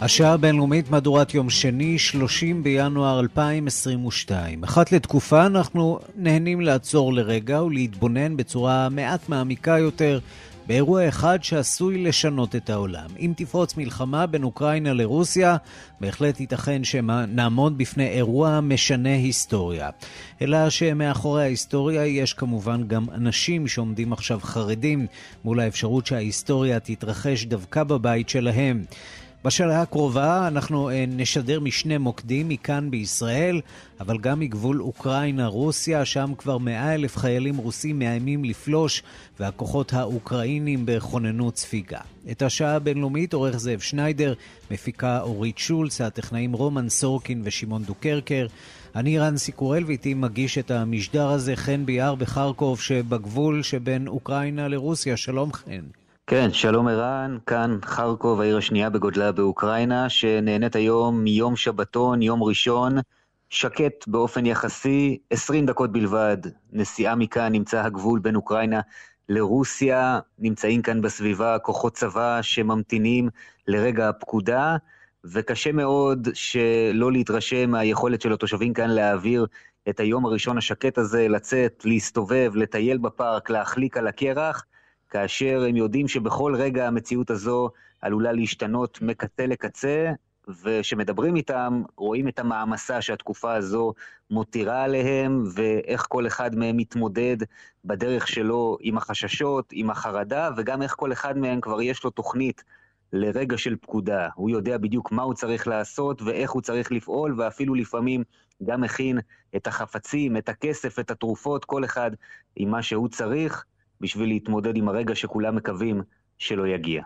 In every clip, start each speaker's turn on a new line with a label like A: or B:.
A: השעה הבינלאומית, מהדורת יום שני, 30 בינואר 2022. אחת לתקופה אנחנו נהנים לעצור לרגע ולהתבונן בצורה מעט מעמיקה יותר באירוע אחד שעשוי לשנות את העולם. אם תפרוץ מלחמה בין אוקראינה לרוסיה, בהחלט ייתכן שנעמוד בפני אירוע משנה היסטוריה. אלא שמאחורי ההיסטוריה יש כמובן גם אנשים שעומדים עכשיו חרדים מול האפשרות שההיסטוריה תתרחש דווקא בבית שלהם. בשאלה הקרובה אנחנו אה, נשדר משני מוקדים מכאן בישראל, אבל גם מגבול אוקראינה-רוסיה, שם כבר מאה אלף חיילים רוסים מאיימים לפלוש, והכוחות האוקראינים בכוננות ספיגה. את השעה הבינלאומית עורך זאב שניידר, מפיקה אורית שולץ, הטכנאים רומן סורקין ושמעון דוקרקר. אני רנסי קורל ואיתי מגיש את המשדר הזה, חן ביאר בחרקוב שבגבול שבין אוקראינה לרוסיה. שלום חן.
B: כן, שלום ערן, כאן חרקוב, העיר השנייה בגודלה באוקראינה, שנהנית היום מיום שבתון, יום ראשון, שקט באופן יחסי, 20 דקות בלבד. נסיעה מכאן נמצא הגבול בין אוקראינה לרוסיה, נמצאים כאן בסביבה כוחות צבא שממתינים לרגע הפקודה, וקשה מאוד שלא להתרשם מהיכולת של התושבים כאן להעביר את היום הראשון השקט הזה, לצאת, להסתובב, לטייל בפארק, להחליק על הקרח. כאשר הם יודעים שבכל רגע המציאות הזו עלולה להשתנות מקצה לקצה, וכשמדברים איתם, רואים את המעמסה שהתקופה הזו מותירה עליהם, ואיך כל אחד מהם מתמודד בדרך שלו עם החששות, עם החרדה, וגם איך כל אחד מהם כבר יש לו תוכנית לרגע של פקודה. הוא יודע בדיוק מה הוא צריך לעשות ואיך הוא צריך לפעול, ואפילו לפעמים גם מכין את החפצים, את הכסף, את התרופות, כל אחד עם מה שהוא צריך. בשביל להתמודד עם הרגע שכולם מקווים שלא יגיע.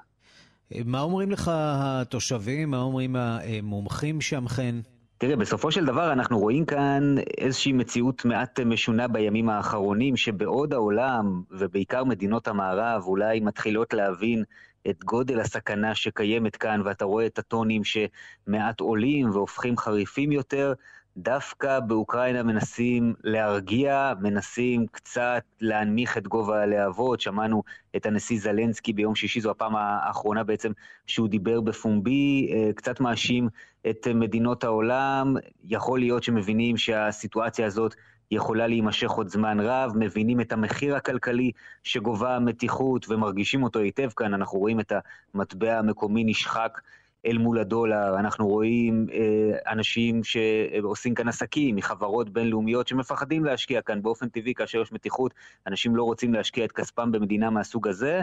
A: מה אומרים לך התושבים? מה אומרים המומחים שם, חן?
B: תראה, בסופו של דבר אנחנו רואים כאן איזושהי מציאות מעט משונה בימים האחרונים, שבעוד העולם, ובעיקר מדינות המערב, אולי מתחילות להבין את גודל הסכנה שקיימת כאן, ואתה רואה את הטונים שמעט עולים והופכים חריפים יותר, דווקא באוקראינה מנסים להרגיע, מנסים קצת להנמיך את גובה הלהבות. שמענו את הנשיא זלנסקי ביום שישי, זו הפעם האחרונה בעצם שהוא דיבר בפומבי, אה, קצת מאשים את מדינות העולם. יכול להיות שמבינים שהסיטואציה הזאת יכולה להימשך עוד זמן רב, מבינים את המחיר הכלכלי שגובה המתיחות ומרגישים אותו היטב כאן. אנחנו רואים את המטבע המקומי נשחק. אל מול הדולר, אנחנו רואים אה, אנשים שעושים כאן עסקים מחברות בינלאומיות שמפחדים להשקיע כאן. באופן טבעי כאשר יש מתיחות, אנשים לא רוצים להשקיע את כספם במדינה מהסוג הזה,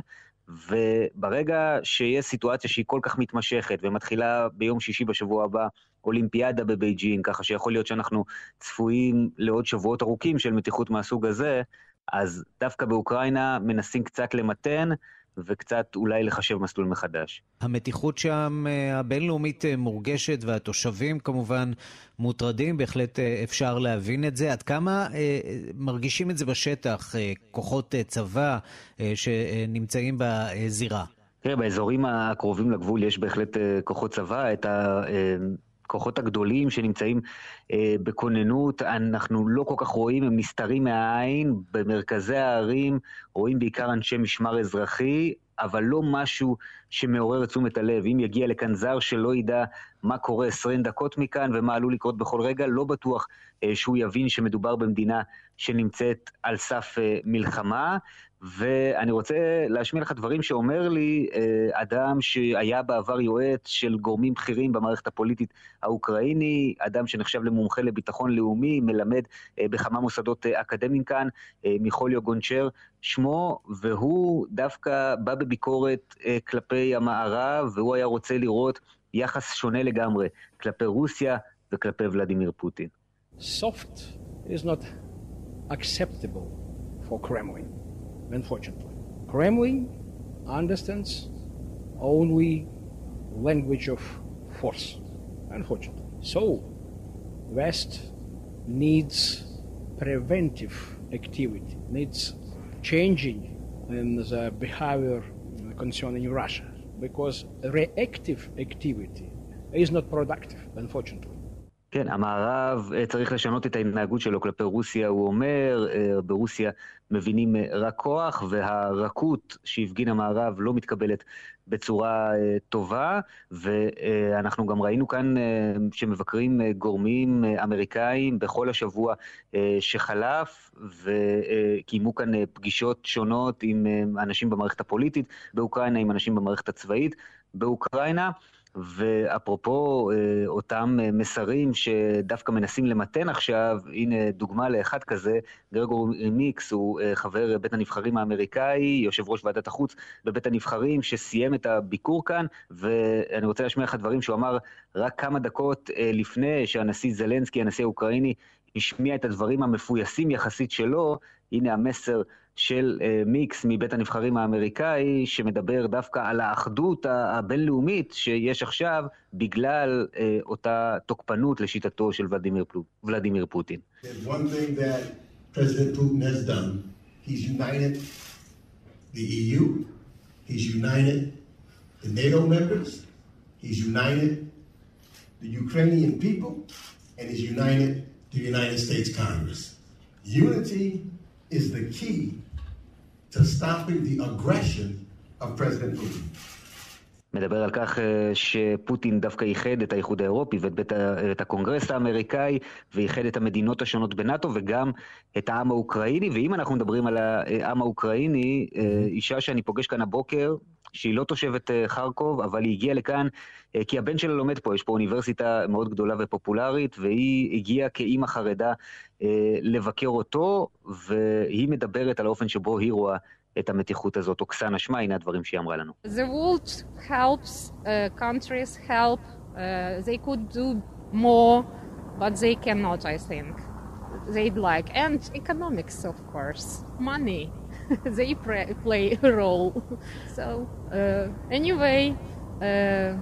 B: וברגע שיש סיטואציה שהיא כל כך מתמשכת ומתחילה ביום שישי בשבוע הבא אולימפיאדה בבייג'ין, ככה שיכול להיות שאנחנו צפויים לעוד שבועות ארוכים של מתיחות מהסוג הזה, אז דווקא באוקראינה מנסים קצת למתן. וקצת אולי לחשב מסלול מחדש.
A: המתיחות שם אה, הבינלאומית אה, מורגשת והתושבים כמובן מוטרדים, בהחלט אה, אפשר להבין את זה. עד כמה מרגישים את זה בשטח, כוחות צבא שנמצאים בזירה?
B: תראה, באזורים הקרובים לגבול יש בהחלט כוחות צבא, את ה... הכוחות הגדולים שנמצאים אה, בכוננות, אנחנו לא כל כך רואים, הם נסתרים מהעין, במרכזי הערים רואים בעיקר אנשי משמר אזרחי, אבל לא משהו שמעורר את תשומת הלב. אם יגיע לכאן זר שלא ידע מה קורה 20 דקות מכאן ומה עלול לקרות בכל רגע, לא בטוח אה, שהוא יבין שמדובר במדינה שנמצאת על סף אה, מלחמה. ואני רוצה להשמיע לך דברים שאומר לי אה, אדם שהיה בעבר יועץ של גורמים בכירים במערכת הפוליטית האוקראיני, אדם שנחשב למומחה לביטחון לאומי, מלמד אה, בכמה מוסדות אה, אקדמיים כאן, מיכוליו גונצ'ר שמו, והוא דווקא בא בביקורת כלפי המערב, והוא היה רוצה לראות יחס שונה לגמרי כלפי רוסיה וכלפי ולדימיר פוטין.
C: Soft is not acceptable for Kremlin. Unfortunately. Kremlin understands only language of force, unfortunately. So, West needs preventive activity, needs changing in the behavior concerning Russia, because reactive activity is not productive, unfortunately.
B: כן, המערב צריך לשנות את ההתנהגות שלו כלפי רוסיה, הוא אומר, ברוסיה מבינים רק כוח, והרכות שהפגין המערב לא מתקבלת בצורה טובה, ואנחנו גם ראינו כאן שמבקרים גורמים אמריקאים בכל השבוע שחלף, וקיימו כאן פגישות שונות עם אנשים במערכת הפוליטית באוקראינה, עם אנשים במערכת הצבאית באוקראינה. ואפרופו אותם מסרים שדווקא מנסים למתן עכשיו, הנה דוגמה לאחד כזה, גרגור מיקס הוא חבר בית הנבחרים האמריקאי, יושב ראש ועדת החוץ בבית הנבחרים, שסיים את הביקור כאן, ואני רוצה להשמיע לך דברים שהוא אמר רק כמה דקות לפני שהנשיא זלנסקי, הנשיא האוקראיני, השמיע את הדברים המפויסים יחסית שלו, הנה המסר של מיקס מבית הנבחרים האמריקאי, שמדבר דווקא על האחדות הבינלאומית שיש עכשיו, בגלל אותה תוקפנות לשיטתו של ולדימיר פוטין.
D: And he's united the United States Congress. Unity is the key to stopping the aggression of President Putin.
B: מדבר על כך שפוטין דווקא איחד את האיחוד האירופי ואת בית, את הקונגרס האמריקאי, ואיחד את המדינות השונות בנאטו וגם את העם האוקראיני. ואם אנחנו מדברים על העם האוקראיני, אישה שאני פוגש כאן הבוקר, שהיא לא תושבת חרקוב, אבל היא הגיעה לכאן כי הבן שלה לומד פה, יש פה אוניברסיטה מאוד גדולה ופופולרית, והיא הגיעה כאימא חרדה לבקר אותו, והיא מדברת על האופן שבו היא רואה את המתיחות הזאת. אוקסנה, שמע, הנה הדברים שהיא אמרה לנו.
E: The world helps, uh, countries help, uh, they could do more, but they cannot, I think. They'd like. And economics, of course. Money. they play a role. So, uh, anyway, uh,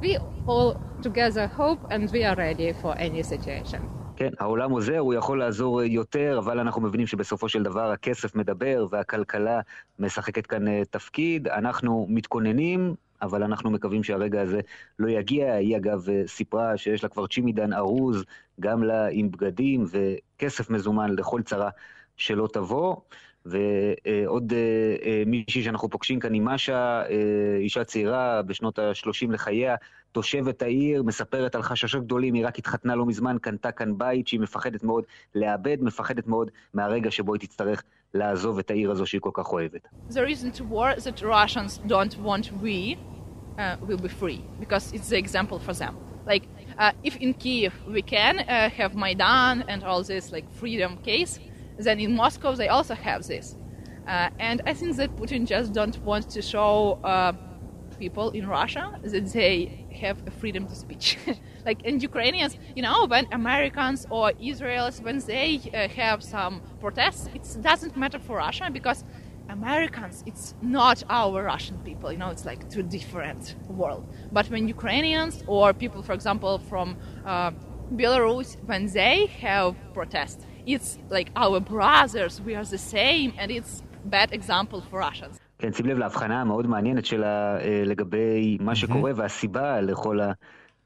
E: we all together hope and we are ready for any situation.
B: כן, העולם עוזר, הוא יכול לעזור יותר, אבל אנחנו מבינים שבסופו של דבר הכסף מדבר והכלכלה משחקת כאן תפקיד. אנחנו מתכוננים, אבל אנחנו מקווים שהרגע הזה לא יגיע. היא אגב סיפרה שיש לה כבר צ'ימידן ארוז, גם לה עם בגדים וכסף מזומן לכל צרה שלא תבוא. ועוד מישהי שאנחנו פוגשים כאן היא משה, אישה צעירה בשנות ה-30 לחייה, תושבת העיר, מספרת על חששות גדולים, היא רק התחתנה לא מזמן, קנתה כאן בית שהיא מפחדת מאוד לאבד, מפחדת מאוד מהרגע שבו היא תצטרך לעזוב את העיר הזו שהיא כל כך אוהבת.
F: Uh. Like, uh, if in Kiev we can uh, have Maidan and all this like freedom case, then in Moscow they also have this. Uh, and I think that Putin just don't want to show uh, people in Russia that they have a freedom to speech. like in Ukrainians, you know, when Americans or Israelis, when they uh, have some protests, it doesn't matter for Russia because Americans, it's not our Russian people, you know, it's like two different world. But when Ukrainians or people, for example, from uh, Belarus, when they have protests, it's like our brothers, we are the same, and it's bad example for Russians.
B: כן, שים לב להבחנה המאוד מעניינת שלה לגבי מה שקורה והסיבה לכל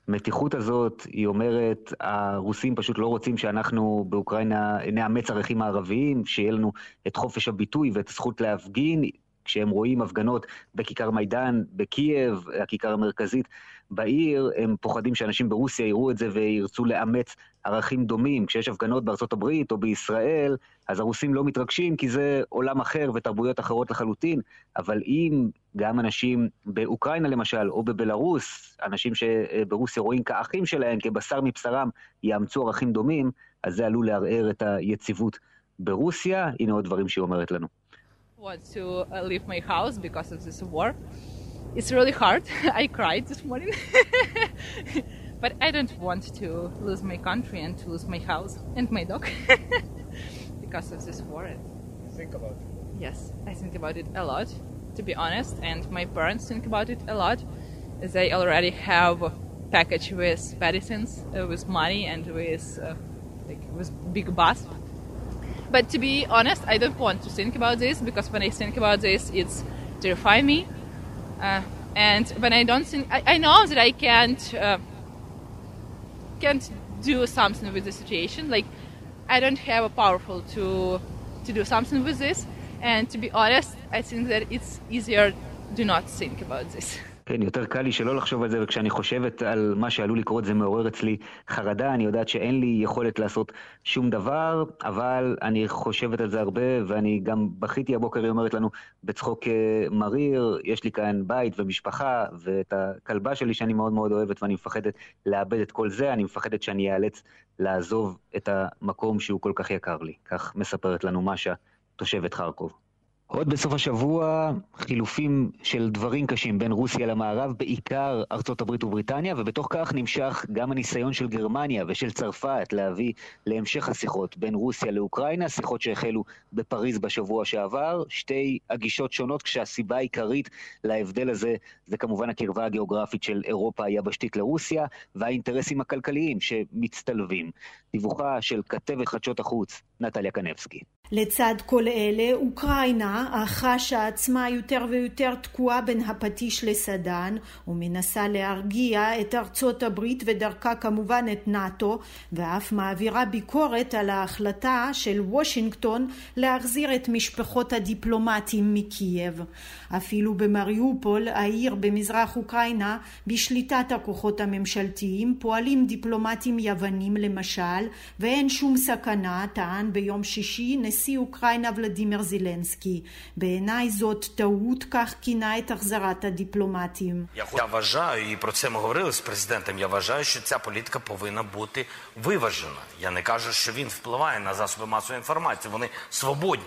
B: המתיחות הזאת. היא אומרת, הרוסים פשוט לא רוצים שאנחנו באוקראינה נאמץ ערכים הערביים, שיהיה לנו את חופש הביטוי ואת הזכות להפגין. כשהם רואים הפגנות בכיכר מיידן, בקייב, הכיכר המרכזית בעיר, הם פוחדים שאנשים ברוסיה יראו את זה וירצו לאמץ ערכים דומים. כשיש הפגנות בארצות הברית או בישראל, אז הרוסים לא מתרגשים כי זה עולם אחר ותרבויות אחרות לחלוטין, אבל אם גם אנשים באוקראינה למשל, או בבלארוס, אנשים שברוסיה רואים כאחים שלהם, כבשר מבשרם, יאמצו ערכים דומים, אז זה עלול לערער את היציבות ברוסיה. הנה עוד דברים שהיא אומרת לנו.
F: Want to uh, leave my house because of this war. It's really hard. I cried this morning. but I don't want to lose my country and to lose my house and my dog because of this war.
C: You think about it?
F: Yes, I think about it a lot, to be honest, and my parents think about it a lot. They already have a package with medicines, uh, with money, and with uh, like with big bus but to be honest, I don't want to think about this because when I think about this, it's terrify me. Uh, and when I don't think, I, I know that I can't uh, can't do something with the situation. Like I don't have a powerful to to do something with this. And to be honest, I think that it's easier do not think about this.
B: כן, יותר קל לי שלא לחשוב על זה, וכשאני חושבת על מה שעלול לקרות זה מעורר אצלי חרדה, אני יודעת שאין לי יכולת לעשות שום דבר, אבל אני חושבת על זה הרבה, ואני גם בכיתי הבוקר, היא אומרת לנו בצחוק אה, מריר, יש לי כאן בית ומשפחה, ואת הכלבה שלי שאני מאוד מאוד אוהבת, ואני מפחדת לאבד את כל זה, אני מפחדת שאני אאלץ לעזוב את המקום שהוא כל כך יקר לי. כך מספרת לנו משה, תושבת חרקוב. עוד בסוף השבוע חילופים של דברים קשים בין רוסיה למערב, בעיקר ארצות הברית ובריטניה, ובתוך כך נמשך גם הניסיון של גרמניה ושל צרפת להביא להמשך השיחות בין רוסיה לאוקראינה, שיחות שהחלו בפריז בשבוע שעבר, שתי הגישות שונות כשהסיבה העיקרית להבדל הזה זה כמובן הקרבה הגיאוגרפית של אירופה היבשתית לרוסיה והאינטרסים הכלכליים שמצטלבים. דיווחה של כתבת חדשות החוץ, נטליה קנבסקי.
G: לצד כל אלה, אוקראינה חשה עצמה יותר ויותר תקועה בין הפטיש לסדן ומנסה להרגיע את ארצות הברית ודרכה כמובן את נאט"ו ואף מעבירה ביקורת על ההחלטה של וושינגטון להחזיר את משפחות הדיפלומטים מקייב. אפילו במריופול, העיר במזרח אוקראינה, בשליטת הכוחות הממשלתיים, פועלים דיפלומטים יוונים למשל ואין שום סכנה, טען ביום שישי נשיא אוקראינה ולדימיר זילנסקי. בעיניי זאת טעות, כך כינה את החזרת הדיפלומטים.
H: Я вважаю, і про це ми говорили з президентом, я вважаю, що ця політика повинна бути виважена. Я не кажу, що він впливає на засоби масової інформації, вони свободні.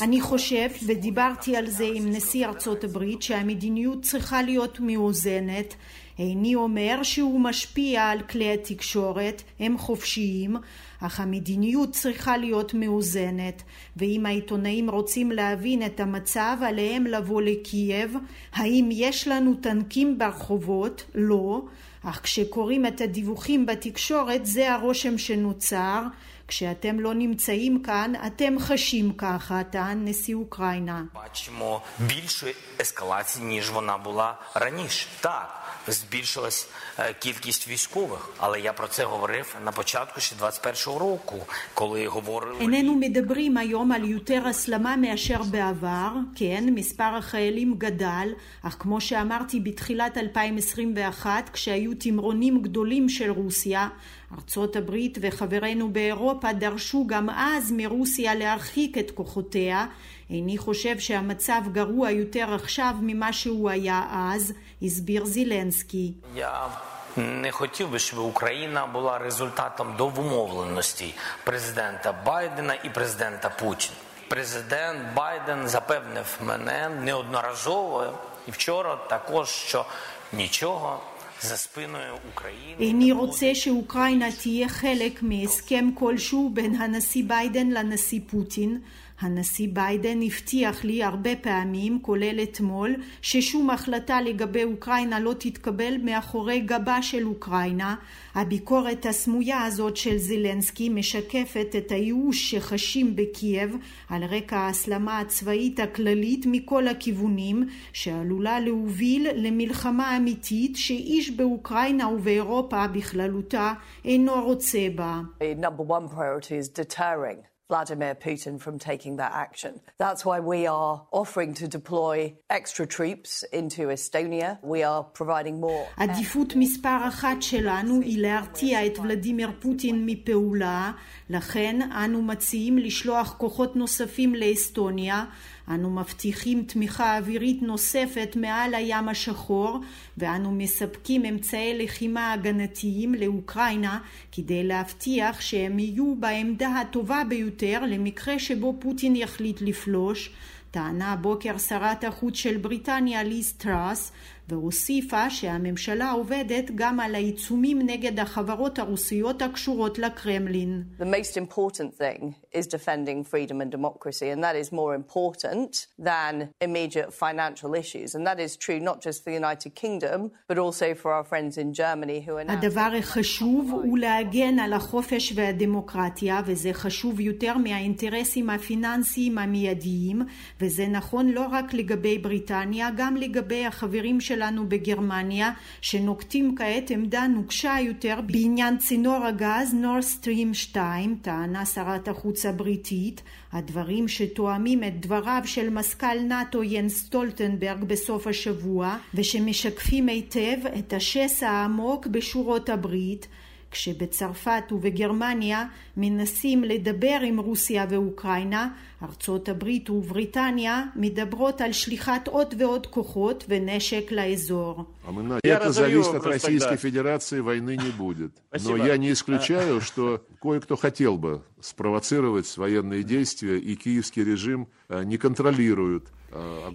G: אני חושב, ודיברתי על זה עם נשיא ארצות הברית, שהמדיניות צריכה להיות מאוזנת. איני אומר שהוא משפיע על כלי התקשורת, הם חופשיים, אך המדיניות צריכה להיות מאוזנת, ואם העיתונאים רוצים להבין את המצב, עליהם לבוא לקייב. האם יש לנו טנקים ברחובות? לא. אך כשקוראים את הדיווחים בתקשורת, זה הרושם שנוצר. כשאתם לא נמצאים כאן, אתם חשים ככה, טען נשיא אוקראינה.
H: Бачимо більше ескалації, ніж вона була раніше. Так, збільшилась кількість військових, але я про це говорив на початку ще 21-го року, коли говорили...
G: איננו מדברים היום על יותר הסלמה מאשר בעבר, כן, מספר החיילים גדל, אך כמו שאמרתי בתחילת 2021, כשהיו תמרונים גדולים של רוסיה, ארצות הברית וחברינו באירופה דרשו גם אז מרוסיה להרחיק את כוחותיה. איני חושב שהמצב גרוע יותר עכשיו ממה שהוא היה אז, הסביר זילנסקי.
H: Я не хотів би, щоб Україна була результатом домовленості президента Байдена і президента Путіна. Президент Байден запевнив мене неодноразово і вчора також, що нічого за спиною України.
G: איני רוצה שאוקראינה תהיה חלק מהסכם כלשהו בין הנשיא ביידן לנשיא פוטין. הנשיא ביידן הבטיח לי הרבה פעמים, כולל אתמול, ששום החלטה לגבי אוקראינה לא תתקבל מאחורי גבה של אוקראינה. הביקורת הסמויה הזאת של זילנסקי משקפת את הייאוש שחשים בקייב על רקע ההסלמה הצבאית הכללית מכל הכיוונים, שעלולה להוביל למלחמה אמיתית שאיש באוקראינה ובאירופה בכללותה אינו רוצה בה.
I: Vladimir Putin from taking that action. That's why we are offering to deploy extra troops into Estonia. We are providing more.
G: עדיפות מספר אחת שלנו היא להרתיע את ולדימיר פוטין מפעולה, לכן אנו מציעים לשלוח כוחות נוספים לאסטוניה. אנו מבטיחים תמיכה אווירית נוספת מעל הים השחור ואנו מספקים אמצעי לחימה הגנתיים לאוקראינה כדי להבטיח שהם יהיו בעמדה הטובה ביותר למקרה שבו פוטין יחליט לפלוש. טענה הבוקר שרת החוץ של בריטניה ליז טראס והוסיפה שהממשלה עובדת גם על העיצומים נגד החברות הרוסיות הקשורות לקרמלין.
I: The most important thing is defending freedom and democracy, and that is more important than immediate financial issues. And that is true not just for the United Kingdom, but also for our friends in Germany who are now...
G: הדבר החשוב הוא להגן על החופש והדמוקרטיה, וזה חשוב יותר מהאינטרסים הפיננסיים המיידיים, וזה נכון לא רק לגבי בריטניה, גם לגבי החברים של שלנו בגרמניה, שנוקטים כעת עמדה נוקשה יותר בעניין צינור הגז נור סטרים 2, טענה שרת החוץ הבריטית, הדברים שתואמים את דבריו של מזכ"ל נאט"ו ינס סטולטנברג בסוף השבוע, ושמשקפים היטב את השסע העמוק בשורות הברית, כשבצרפת ובגרמניה מנסים לדבר עם רוסיה ואוקראינה, ארצות הברית ובריטניה מדברות על שליחת עוד ועוד כוחות ונשק לאזור.
J: Это зависит от Российской Федерации, войны не будет. Но я не исключаю, что кое-кто хотел бы спровоцировать военные действия, и киевский режим не контролирует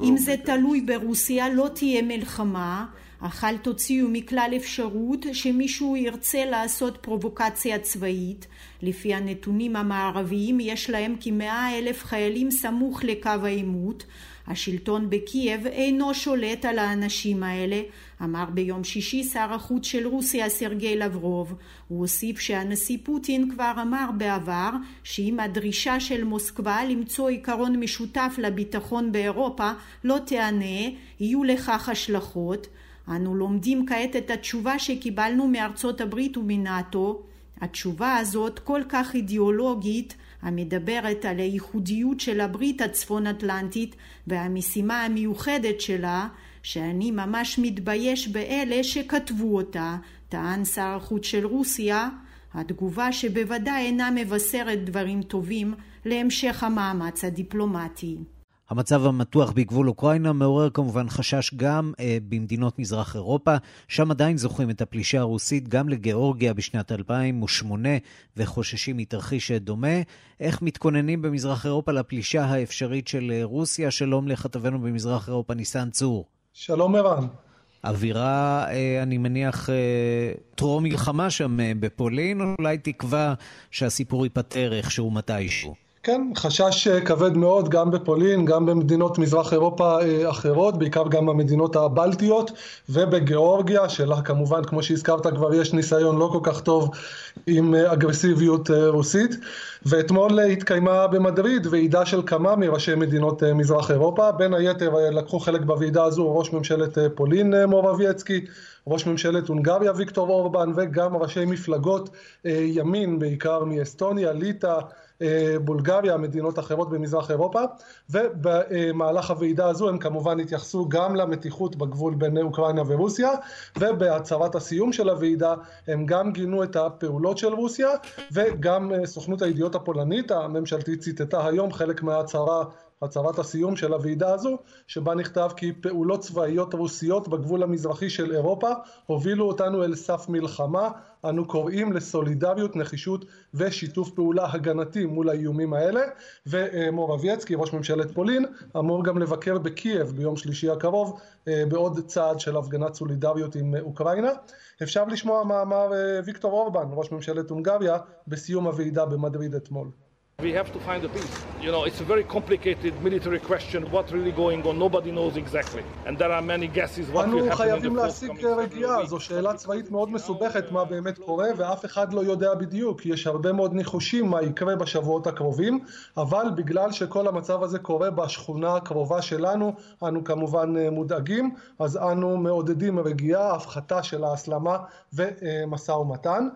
G: אם זה תלוי ברוסיה לא תהיה מלחמה אך אל תוציאו מכלל אפשרות שמישהו ירצה לעשות פרובוקציה צבאית. לפי הנתונים המערביים יש להם כמאה אלף חיילים סמוך לקו העימות. השלטון בקייב אינו שולט על האנשים האלה, אמר ביום שישי שר החוץ של רוסיה סרגי לברוב. הוא הוסיף שהנשיא פוטין כבר אמר בעבר שאם הדרישה של מוסקבה למצוא עיקרון משותף לביטחון באירופה לא תיענה, יהיו לכך השלכות. אנו לומדים כעת את התשובה שקיבלנו מארצות הברית ומנאט"ו. התשובה הזאת כל כך אידיאולוגית המדברת על הייחודיות של הברית הצפון אטלנטית והמשימה המיוחדת שלה שאני ממש מתבייש באלה שכתבו אותה, טען שר החוץ של רוסיה, התגובה שבוודאי אינה מבשרת דברים טובים להמשך המאמץ הדיפלומטי.
A: המצב המתוח בגבול אוקראינה מעורר כמובן חשש גם אה, במדינות מזרח אירופה, שם עדיין זוכרים את הפלישה הרוסית גם לגיאורגיה בשנת 2008 וחוששים מתרחיש דומה. איך מתכוננים במזרח אירופה לפלישה האפשרית של אה, רוסיה? שלום לכתבנו במזרח אירופה, ניסן צור.
K: שלום ערן.
A: אווירה, אה, אני מניח, אה, טרום מלחמה שם בפולין, או אולי תקווה שהסיפור ייפתר איכשהו מתישהו?
K: כן, חשש כבד מאוד גם בפולין, גם במדינות מזרח אירופה אחרות, בעיקר גם במדינות הבלטיות ובגיאורגיה, שלה כמובן, כמו שהזכרת כבר, יש ניסיון לא כל כך טוב עם אגרסיביות רוסית. ואתמול התקיימה במדריד ועידה של כמה מראשי מדינות מזרח אירופה, בין היתר לקחו חלק בוועידה הזו ראש ממשלת פולין מורבייצקי, ראש ממשלת הונגריה ויקטור אורבן וגם ראשי מפלגות ימין בעיקר מאסטוניה, ליטא, בולגריה, מדינות אחרות במזרח אירופה, ובמהלך הוועידה הזו הם כמובן התייחסו גם למתיחות בגבול בין אוקראינה ורוסיה, ובהצהרת הסיום של הוועידה הם גם גינו את הפעולות של רוסיה, וגם סוכנות הידיעות הפולנית הממשלתית ציטטה היום חלק מההצהרה הצהרת הסיום של הוועידה הזו, שבה נכתב כי פעולות צבאיות רוסיות בגבול המזרחי של אירופה הובילו אותנו אל סף מלחמה, אנו קוראים לסולידריות, נחישות ושיתוף פעולה הגנתי מול האיומים האלה, ומורבייצקי, ראש ממשלת פולין, אמור גם לבקר בקייב ביום שלישי הקרוב בעוד צעד של הפגנת סולידריות עם אוקראינה. אפשר לשמוע מה אמר ויקטור אורבן, ראש ממשלת הונגריה, בסיום הוועידה במדריד אתמול.
C: We have to find a peace. You know, it's a very complicated military question, what really going on, nobody knows exactly. And there are many guesses what will happen in the
K: אנו חייבים להשיג רגיעה, זו שאלה צבאית מאוד מסובכת מה באמת קורה, ואף אחד לא יודע בדיוק. יש הרבה מאוד ניחושים מה יקרה בשבועות הקרובים, אבל בגלל שכל המצב הזה קורה בשכונה הקרובה שלנו, אנו כמובן מודאגים, אז אנו מעודדים רגיעה, הפחתה של ההסלמה ומשא ומתן.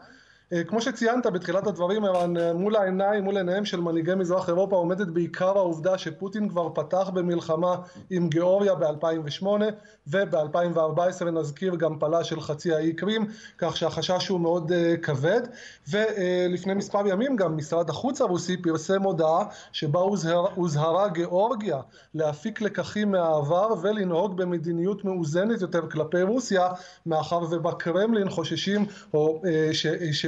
K: כמו שציינת בתחילת הדברים, מול העיניים, מול עיניהם של מנהיגי מזרח אירופה עומדת בעיקר העובדה שפוטין כבר פתח במלחמה עם גיאוריה ב-2008 וב-2014 נזכיר גם פלש של חצי האי קרים, כך שהחשש הוא מאוד כבד. ולפני מספר ימים גם משרד החוץ הרוסי פרסם הודעה שבה הוזהר, הוזהרה גיאורגיה להפיק לקחים מהעבר ולנהוג במדיניות מאוזנת יותר כלפי רוסיה מאחר ובקרמלין חוששים או ש... ש...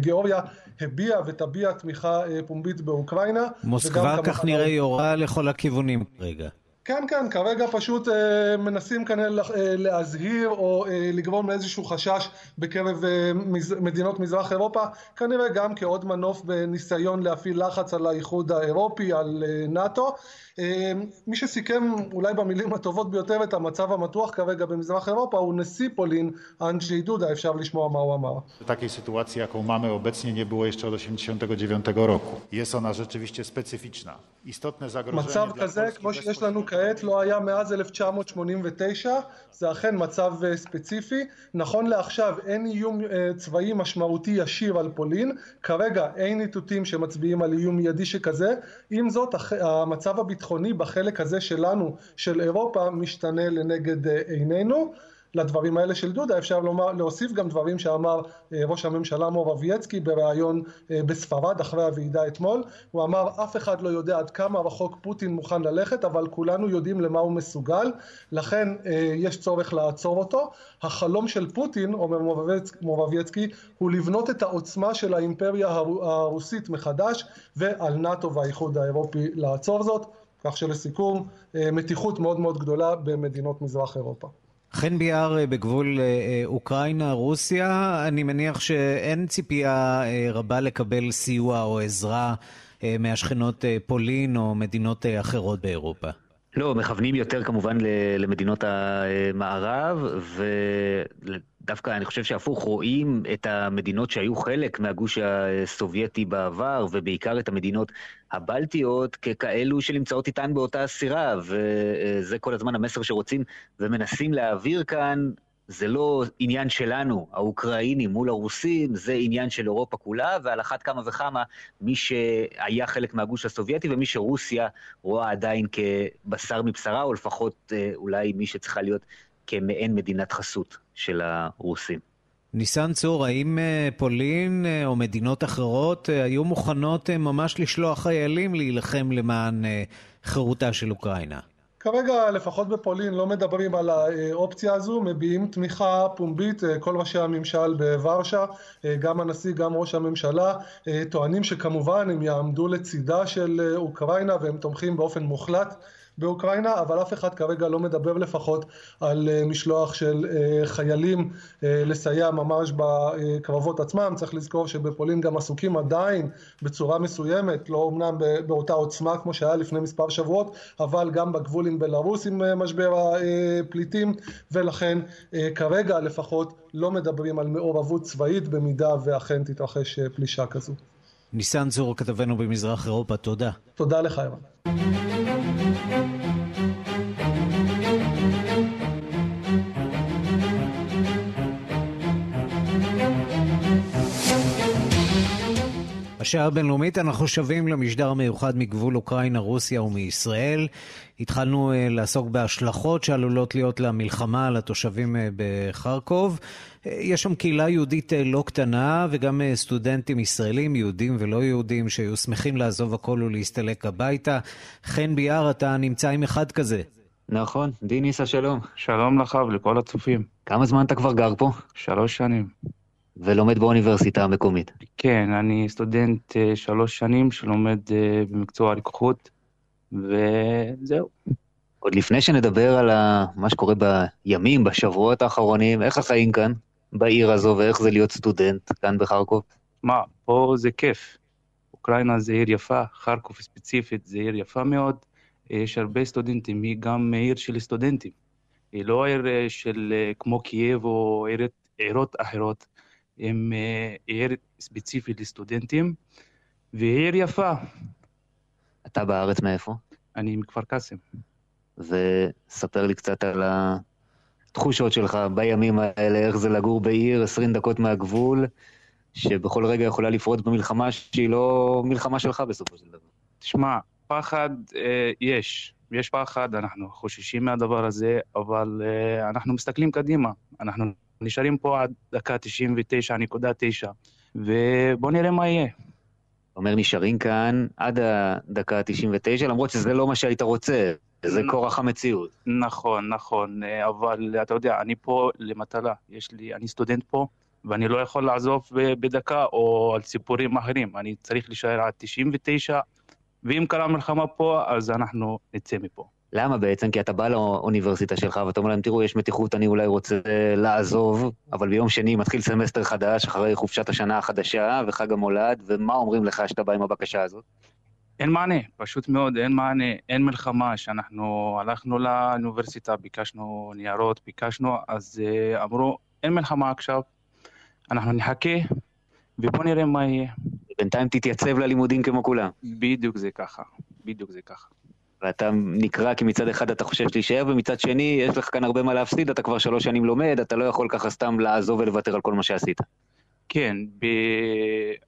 K: גיאוריה הביעה ותביע תמיכה פומבית באוקראינה.
A: מוסקבה כך נראה יורה לכל הכיוונים רגע.
K: כן, כן, כרגע פשוט אה, מנסים כנראה אה, להזהיר או אה, לגרום לאיזשהו חשש בקרב אה, מז, מדינות מזרח אירופה, כנראה גם כעוד מנוף בניסיון להפעיל לחץ על האיחוד האירופי, על אה, נאט"ו. אה, מי שסיכם אולי במילים הטובות ביותר את המצב המתוח כרגע במזרח אירופה הוא נשיא פולין, אנג'י דודה, אפשר לשמוע מה הוא אמר.
L: Takiej sytuacji, jaką mamy obecnie, nie było jeszcze od 1989 roku. Jest ona rzeczywiście specyficzna. Istotne zagrożenie
K: מצב כזה, כמו שיש לנו כעת, כעת לא היה מאז 1989, זה אכן מצב ספציפי. נכון לעכשיו אין איום צבאי משמעותי ישיר על פולין, כרגע אין איתותים שמצביעים על איום מיידי שכזה, עם זאת המצב הביטחוני בחלק הזה שלנו, של אירופה, משתנה לנגד עינינו. לדברים האלה של דודה אפשר לומר, להוסיף גם דברים שאמר אה, ראש הממשלה מורבייצקי בריאיון אה, בספרד אחרי הוועידה אתמול. הוא אמר אף אחד לא יודע עד כמה רחוק פוטין מוכן ללכת אבל כולנו יודעים למה הוא מסוגל לכן אה, יש צורך לעצור אותו. החלום של פוטין, אומר מורבייצקי, הוא לבנות את העוצמה של האימפריה הרוסית מחדש ועל נאט"ו והאיחוד האירופי לעצור זאת. כך שלסיכום מתיחות מאוד מאוד גדולה במדינות מזרח אירופה.
A: חן ביאר אה, בגבול אה, אה, אוקראינה-רוסיה, אני מניח שאין ציפייה רבה לקבל סיוע או עזרה מהשכנות פולין או מדינות אחרות באירופה.
B: לא, מכוונים יותר כמובן למדינות המערב, ודווקא אני חושב שהפוך, רואים את המדינות שהיו חלק מהגוש הסובייטי בעבר, ובעיקר את המדינות הבלטיות, ככאלו שנמצאות איתן באותה סירה, וזה כל הזמן המסר שרוצים ומנסים להעביר כאן. זה לא עניין שלנו, האוקראינים מול הרוסים, זה עניין של אירופה כולה, ועל אחת כמה וכמה מי שהיה חלק מהגוש הסובייטי ומי שרוסיה רואה עדיין כבשר מבשרה, או לפחות אה, אולי מי שצריכה להיות כמעין מדינת חסות של הרוסים.
A: ניסן צור, האם אה, פולין אה, או מדינות אחרות היו מוכנות ממש לשלוח חיילים להילחם למען חירותה של אוקראינה?
K: כרגע לפחות בפולין לא מדברים על האופציה הזו, מביעים תמיכה פומבית, אה, כל ראשי הממשל בוורשה, אה, גם הנשיא, גם ראש הממשלה, אה, טוענים שכמובן הם יעמדו לצידה של אוקראינה והם תומכים באופן מוחלט באוקראינה, אבל אף אחד כרגע לא מדבר לפחות על אה, משלוח של אה, חיילים אה, לסייע ממש בקרבות עצמם. צריך לזכור שבפולין גם עסוקים עדיין בצורה מסוימת, לא אמנם באותה עוצמה כמו שהיה לפני מספר שבועות, אבל גם בגבול עם בלארוס עם משבר הפליטים, ולכן כרגע לפחות לא מדברים על מעורבות צבאית במידה ואכן תתרחש פלישה כזו.
A: ניסן צור, כתבנו במזרח אירופה, תודה.
K: תודה לך, ערן.
A: בשעה הבינלאומית אנחנו שבים למשדר מיוחד מגבול אוקראינה, רוסיה ומישראל. התחלנו uh, לעסוק בהשלכות שעלולות להיות למלחמה על התושבים uh, בחרקוב. Uh, יש שם קהילה יהודית uh, לא קטנה וגם uh, סטודנטים ישראלים, יהודים ולא יהודים, שהיו שמחים לעזוב הכל ולהסתלק הביתה. חן ביאר, אתה נמצא עם אחד כזה.
B: נכון, די ניסה שלום.
M: שלום לך ולכל הצופים.
B: כמה זמן אתה כבר גר פה?
M: שלוש שנים.
B: ולומד באוניברסיטה המקומית.
M: כן, אני סטודנט uh, שלוש שנים שלומד uh, במקצוע רוקחות, וזהו.
B: עוד לפני שנדבר על מה שקורה בימים, בשבועות האחרונים, איך החיים כאן, בעיר הזו, ואיך זה להיות סטודנט כאן בחרקוב?
M: מה, פה זה כיף. אוקראינה זה עיר יפה, חרקוב ספציפית זה עיר יפה מאוד. יש הרבה סטודנטים, היא גם עיר של סטודנטים. היא לא עיר אה, של כמו קייב או עירות אחרות. עם אה, עיר ספציפית לסטודנטים, ועיר יפה.
B: אתה בארץ מאיפה?
M: אני מכפר קאסם.
B: וספר לי קצת על התחושות שלך בימים האלה, איך זה לגור בעיר 20 דקות מהגבול, שבכל רגע יכולה לפרוץ במלחמה שהיא לא מלחמה שלך בסופו של דבר.
M: תשמע, פחד אה, יש. יש פחד, אנחנו חוששים מהדבר הזה, אבל אה, אנחנו מסתכלים קדימה. אנחנו נשארים פה עד דקה 99.9, ובואו נראה מה יהיה.
B: אומר, נשארים כאן עד הדקה ה-99, למרות שזה לא מה שהיית רוצה, זה כורח המציאות.
M: נכון, נכון, אבל אתה יודע, אני פה למטרה, יש לי, אני סטודנט פה, ואני לא יכול לעזוב בדקה או על סיפורים אחרים, אני צריך להישאר עד 99, ואם קרה מלחמה פה, אז אנחנו נצא מפה.
B: למה בעצם? כי אתה בא לאוניברסיטה שלך ואתה אומר להם, תראו, יש מתיחות, אני אולי רוצה לעזוב, אבל ביום שני מתחיל סמסטר חדש אחרי חופשת השנה החדשה וחג המולד, ומה אומרים לך שאתה בא עם הבקשה הזאת?
M: אין מענה, פשוט מאוד, אין מענה, אין מלחמה, שאנחנו הלכנו לאוניברסיטה, ביקשנו ניירות, ביקשנו, אז אה, אמרו, אין מלחמה עכשיו, אנחנו נחכה, ובוא נראה מה יהיה.
B: בינתיים תתייצב ללימודים כמו כולם.
M: בדיוק זה ככה, בדיוק זה ככה.
B: ואתה נקרא כי מצד אחד אתה חושב להישאר, ומצד שני יש לך כאן הרבה מה להפסיד, אתה כבר שלוש שנים לומד, אתה לא יכול ככה סתם לעזוב ולוותר על כל מה שעשית.
M: כן,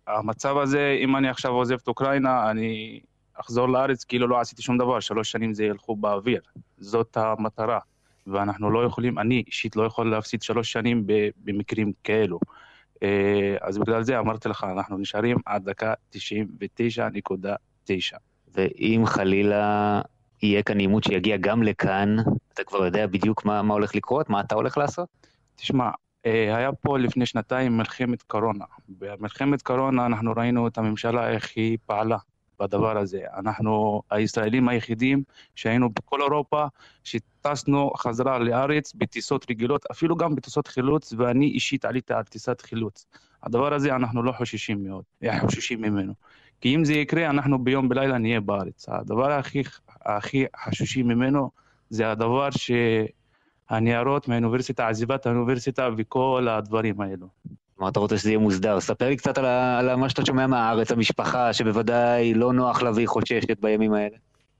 M: במצב הזה, אם אני עכשיו עוזב את אוקראינה, אני אחזור לארץ כאילו לא עשיתי שום דבר, שלוש שנים זה ילכו באוויר. זאת המטרה. ואנחנו לא יכולים, אני אישית לא יכול להפסיד שלוש שנים במקרים כאלו. אה, אז בגלל זה אמרתי לך, אנחנו נשארים עד דקה 99.9.
B: ואם חלילה יהיה כאן עימות שיגיע גם לכאן, אתה כבר יודע בדיוק מה, מה הולך לקרות? מה אתה הולך לעשות?
M: תשמע, אה, היה פה לפני שנתיים מלחמת קורונה. במלחמת קורונה אנחנו ראינו את הממשלה, איך היא פעלה. בדבר הזה. אנחנו הישראלים היחידים שהיינו בכל אירופה, שטסנו חזרה לארץ בטיסות רגילות, אפילו גם בטיסות חילוץ, ואני אישית עליתי על טיסת חילוץ. הדבר הזה אנחנו לא חוששים מאוד, חוששים ממנו. כי אם זה יקרה, אנחנו ביום בלילה נהיה בארץ. הדבר הכי, הכי חשושים ממנו זה הדבר שהניירות מהאוניברסיטה, עזיבת האוניברסיטה וכל הדברים האלו.
B: מה אתה רוצה שזה יהיה מוסדר? ספר לי קצת על, ה, על מה שאתה שומע מהארץ, המשפחה, שבוודאי לא נוח לה והיא חוששת בימים האלה.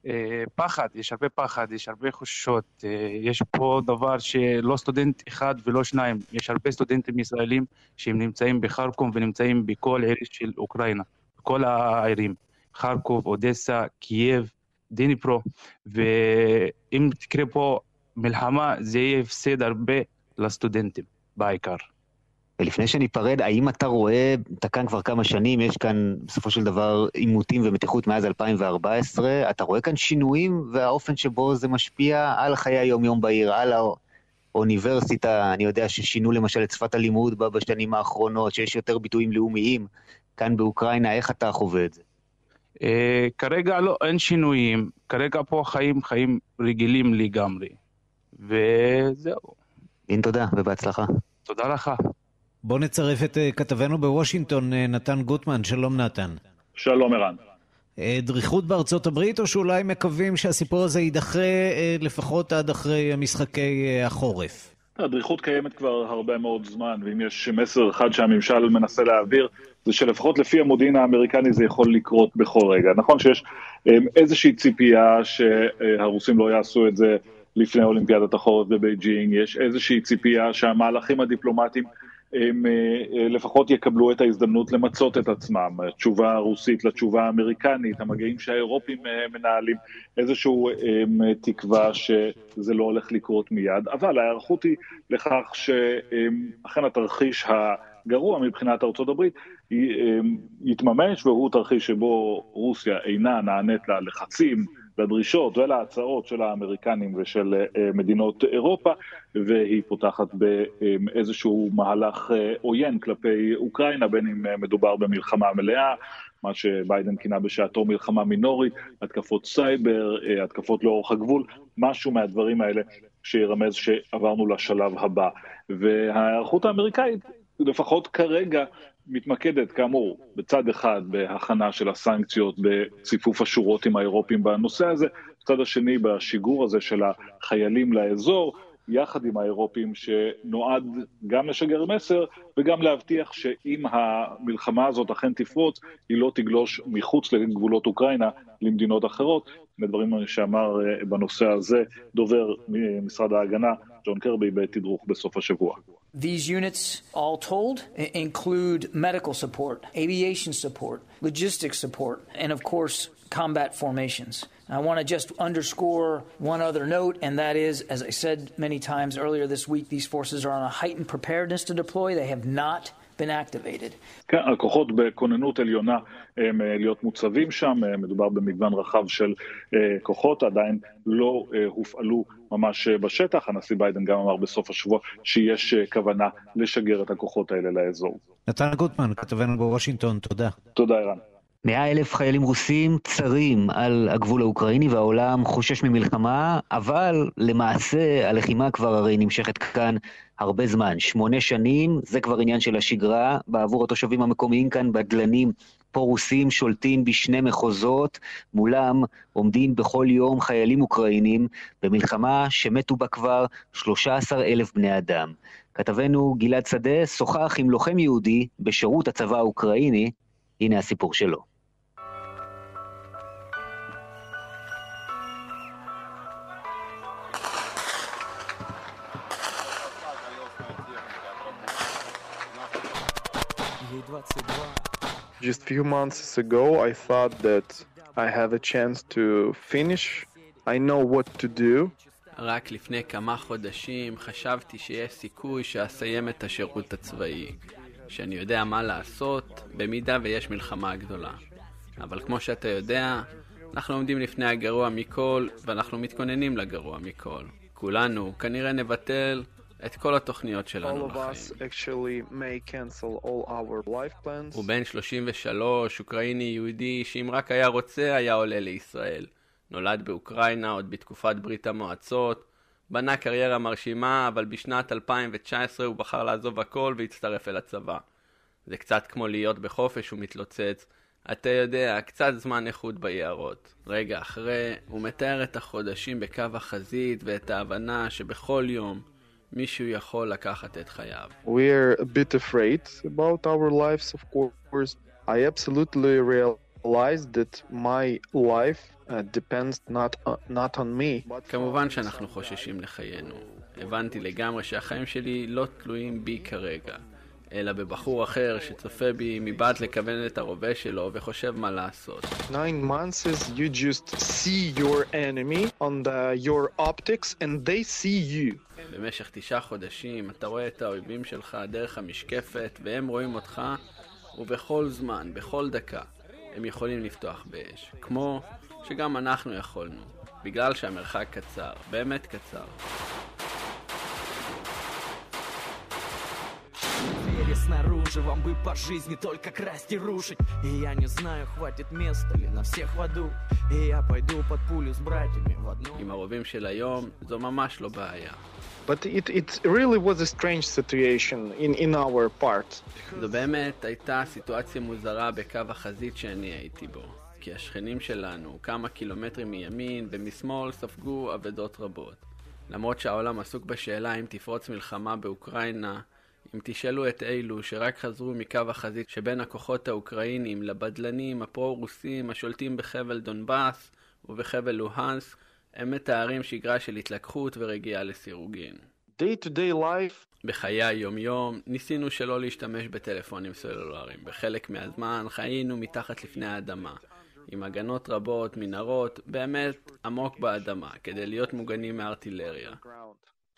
M: אה, פחד, יש הרבה פחד, יש הרבה חוששות. אה, יש פה דבר שלא סטודנט אחד ולא שניים, יש הרבה סטודנטים ישראלים שהם נמצאים בחרקוב ונמצאים בכל עיר של אוקראינה, בכל הערים, חרקוב, אודסה, קייב, דניפרו, ואם תקרה פה מלחמה, זה יהיה הפסד הרבה לסטודנטים בעיקר.
B: ולפני שניפרד, האם אתה רואה, אתה כאן כבר כמה שנים, יש כאן בסופו של דבר עימותים ומתיחות מאז 2014, אתה רואה כאן שינויים והאופן שבו זה משפיע על חיי היום-יום בעיר, על האוניברסיטה, אני יודע ששינו למשל את שפת הלימוד בשנים האחרונות, שיש יותר ביטויים לאומיים כאן באוקראינה, איך אתה חווה את זה?
M: Uh, כרגע לא, אין שינויים, כרגע פה חיים חיים רגילים לגמרי, וזהו.
B: דין תודה ובהצלחה.
M: תודה לך.
A: בוא נצרף את אה, כתבנו בוושינגטון, אה, נתן גוטמן. שלום נתן.
N: שלום ערן.
A: אה, דריכות בארצות הברית, או שאולי מקווים שהסיפור הזה יידחה לפחות עד אחרי משחקי החורף?
N: הדריכות קיימת כבר הרבה מאוד זמן, ואם יש מסר אחד שהממשל מנסה להעביר, זה שלפחות לפי המודיעין האמריקני זה יכול לקרות בכל רגע. נכון שיש איזושהי ציפייה שהרוסים לא יעשו את זה לפני אולימפיאדת החורף בבייג'ינג, יש איזושהי ציפייה שהמהלכים הדיפלומטיים הם אה, לפחות יקבלו את ההזדמנות למצות את עצמם. התשובה הרוסית לתשובה האמריקנית, המגעים שהאירופים אה, מנהלים, איזושהי אה, תקווה שזה לא הולך לקרות מיד, אבל ההיערכות היא לכך שאכן התרחיש הגרוע מבחינת הברית יתממש, והוא תרחיש שבו רוסיה אינה נענית ללחצים, לדרישות ולהצעות של האמריקנים ושל אה, מדינות אירופה, והיא פותחת באיזשהו מהלך אה, עוין כלפי אוקראינה, בין אם אה, מדובר במלחמה מלאה, מה שביידן כינה בשעתו מלחמה מינורית, התקפות סייבר, התקפות לאורך הגבול, משהו מהדברים האלה שירמז שעברנו לשלב הבא. וההיערכות האמריקאית, לפחות כרגע, מתמקדת כאמור בצד אחד בהכנה של הסנקציות, בציפוף השורות עם האירופים בנושא הזה, בצד השני בשיגור הזה של החיילים לאזור, יחד עם האירופים שנועד גם לשגר מסר וגם להבטיח שאם המלחמה הזאת אכן תפרוץ, היא לא תגלוש מחוץ לגבולות אוקראינה למדינות אחרות. מדברים שאמר אה, בנושא הזה דובר משרד ההגנה, ג'ון קרבי, בתדרוך בסוף השבוע.
O: These units, all told, include medical support, aviation support, logistics support, and of course, combat formations. I want to just underscore one other note, and that is, as I said many times earlier this week, these forces are on a heightened preparedness to deploy. They have not been activated.
N: כן, הכוחות בכוננות עליונה הם להיות מוצבים שם, מדובר במגוון רחב של כוחות, עדיין לא הופעלו ממש בשטח. הנשיא ביידן גם אמר בסוף השבוע שיש כוונה לשגר את הכוחות האלה לאזור.
A: נתן גוטמן, כתבנו בוושינגטון, תודה.
N: תודה, ערן.
B: מאה אלף חיילים רוסים צרים על הגבול האוקראיני והעולם חושש ממלחמה, אבל למעשה הלחימה כבר הרי נמשכת כאן הרבה זמן. שמונה שנים, זה כבר עניין של השגרה. בעבור התושבים המקומיים כאן, בדלנים פה רוסים שולטים בשני מחוזות, מולם עומדים בכל יום חיילים אוקראינים במלחמה שמתו בה כבר 13 אלף בני אדם. כתבנו גלעד שדה שוחח עם לוחם יהודי בשירות הצבא האוקראיני, הנה הסיפור שלו.
P: Just few months ago I thought that I have a chance to finish. I know what to do.
Q: רק לפני כמה חודשים חשבתי שיש סיכוי שאסיים את השירות הצבאי, שאני יודע מה לעשות במידה ויש מלחמה גדולה. אבל כמו שאתה יודע, אנחנו עומדים לפני הגרוע מכל, ואנחנו מתכוננים לגרוע מכל. כולנו כנראה נבטל את כל התוכניות שלנו בחיים. הוא בן 33, אוקראיני יהודי, שאם רק היה רוצה היה עולה לישראל. נולד באוקראינה עוד בתקופת ברית המועצות, בנה קריירה מרשימה, אבל בשנת 2019 הוא בחר לעזוב הכל והצטרף אל הצבא. זה קצת כמו להיות בחופש ומתלוצץ. אתה יודע, קצת זמן איכות ביערות. רגע אחרי, הוא מתאר את החודשים בקו החזית ואת ההבנה שבכל יום מישהו יכול לקחת את חייו.
P: We're a bit afraid about our lives, of course. I absolutely realize that my life uh, depends not, uh, not on me.
Q: כמובן שאנחנו חוששים לחיינו. הבנתי לגמרי שהחיים שלי לא תלויים בי כרגע. אלא בבחור אחר שצופה בי מבעד לכוון את הרובה שלו וחושב מה לעשות.
P: Nine months is you just see your enemy on the, your optics and they see you.
Q: במשך תשעה חודשים אתה רואה את האויבים שלך דרך המשקפת והם רואים אותך ובכל זמן, בכל דקה, הם יכולים לפתוח באש. כמו שגם אנחנו יכולנו, בגלל שהמרחק קצר, באמת קצר. снаружи Вам бы по жизни только красть и рушить И я не знаю, хватит места ли на всех в аду И я пойду под пулю с братьями в одну עם הרובים של היום, זו ממש לא בעיה.
P: But it, it really was a strange situation in, in our part.
Q: זו באמת הייתה סיטואציה מוזרה בקו החזית שאני הייתי בו. כי השכנים שלנו, כמה קילומטרים מימין ומשמאל, ספגו אבדות רבות. למרות שהעולם עסוק בשאלה אם תפרוץ מלחמה באוקראינה, אם תשאלו את אלו שרק חזרו מקו החזית שבין הכוחות האוקראינים לבדלנים הפרו-רוסים השולטים בחבל דונבאס ובחבל לוהנסק, הם מתארים שגרה של התלקחות ורגיעה לסירוגין.
P: Day to day life.
Q: בחיי היום-יום ניסינו שלא להשתמש בטלפונים סלולריים. בחלק מהזמן חיינו מתחת לפני האדמה, עם הגנות רבות, מנהרות, באמת עמוק באדמה, כדי להיות מוגנים מארטילריה.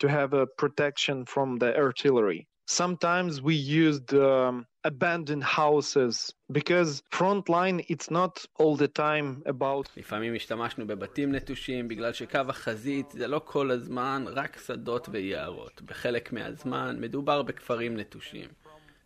P: To have a protection from the artillery. Sometimes we used um, abandoned houses because front line it's not all the time about
Q: לפעמים השתמשנו בבתים נטושים בגלל שקו החזית זה לא כל הזמן רק שדות ויערות. בחלק מהזמן מדובר בכפרים נטושים.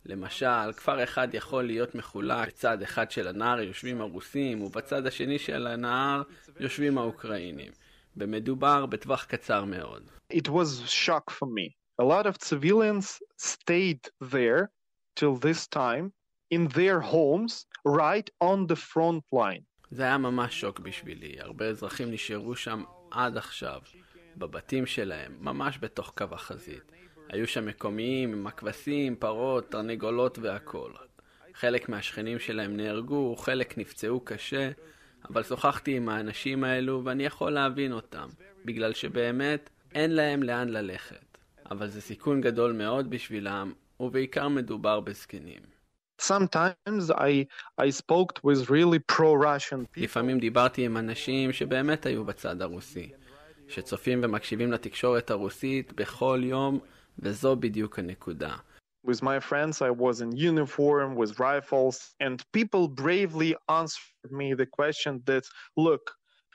Q: למשל, כפר אחד יכול להיות מחולק, בצד אחד של הנהר יושבים הרוסים ובצד השני של הנהר יושבים האוקראינים. ומדובר בטווח קצר מאוד.
P: It was shock for me. a lot of civilians stayed there till this time in their homes right on the front line.
Q: זה היה ממש שוק בשבילי. הרבה אזרחים נשארו שם עד עכשיו, בבתים שלהם, ממש בתוך קו החזית. היו שם מקומיים עם הכבשים, פרות, תרנגולות והכול. חלק מהשכנים שלהם נהרגו, חלק נפצעו קשה, אבל שוחחתי עם האנשים האלו ואני יכול להבין אותם, בגלל שבאמת אין להם לאן ללכת. אבל זה סיכון גדול מאוד בשבילם, ובעיקר מדובר בזקנים.
P: Sometimes I, I spoke with really pro-Russian people.
Q: לפעמים דיברתי עם אנשים שבאמת היו בצד הרוסי, שצופים ומקשיבים לתקשורת הרוסית בכל יום, וזו בדיוק הנקודה.
P: With my friends I was in uniform with rifles and people bravely answered me the question that look,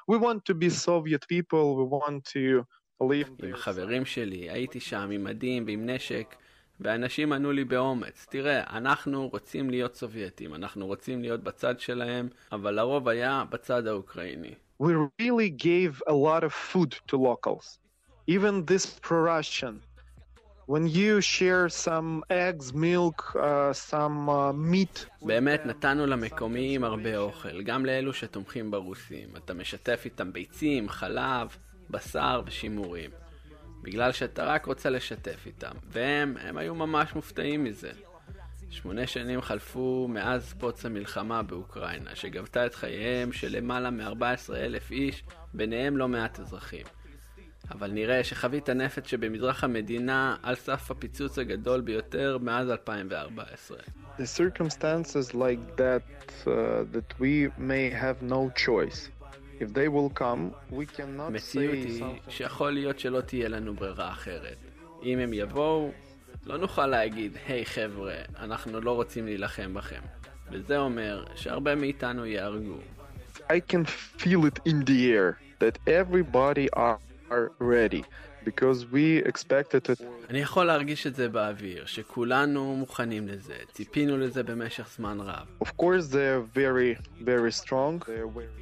P: we want to be Soviet people, we want to
Q: עם חברים שלי, הייתי שם עם מדים ועם נשק, ואנשים ענו לי באומץ, תראה, אנחנו רוצים להיות סובייטים, אנחנו רוצים להיות בצד שלהם, אבל הרוב היה בצד האוקראיני.
P: We really gave a lot of food to locals, even this pro-Russian. When you share some eggs, milk, uh, some uh, meat.
Q: באמת נתנו למקומיים הרבה אוכל, גם לאלו שתומכים ברוסים. אתה משתף איתם ביצים, חלב. בשר ושימורים. בגלל שאתה רק רוצה לשתף איתם. והם, הם היו ממש מופתעים מזה. שמונה שנים חלפו מאז פוץ המלחמה באוקראינה, שגבתה את חייהם של למעלה מ-14 אלף איש, ביניהם לא מעט אזרחים. אבל נראה שחבית הנפץ שבמזרח המדינה על סף הפיצוץ הגדול ביותר מאז 2014.
P: The circumstances like that uh, that we may have no choice. If they will come, we cannot
Q: המציאות היא שיכול להיות שלא תהיה לנו ברירה אחרת. אם הם יבואו, לא נוכל להגיד, היי hey, חבר'ה, אנחנו לא רוצים להילחם בכם. וזה אומר שהרבה מאיתנו ייהרגו.
P: I can feel it in the air that everybody are ready. Because we expected it.
Q: אני יכול להרגיש את זה באוויר, שכולנו מוכנים לזה, ציפינו לזה במשך זמן רב.
P: Of course they are very very strong.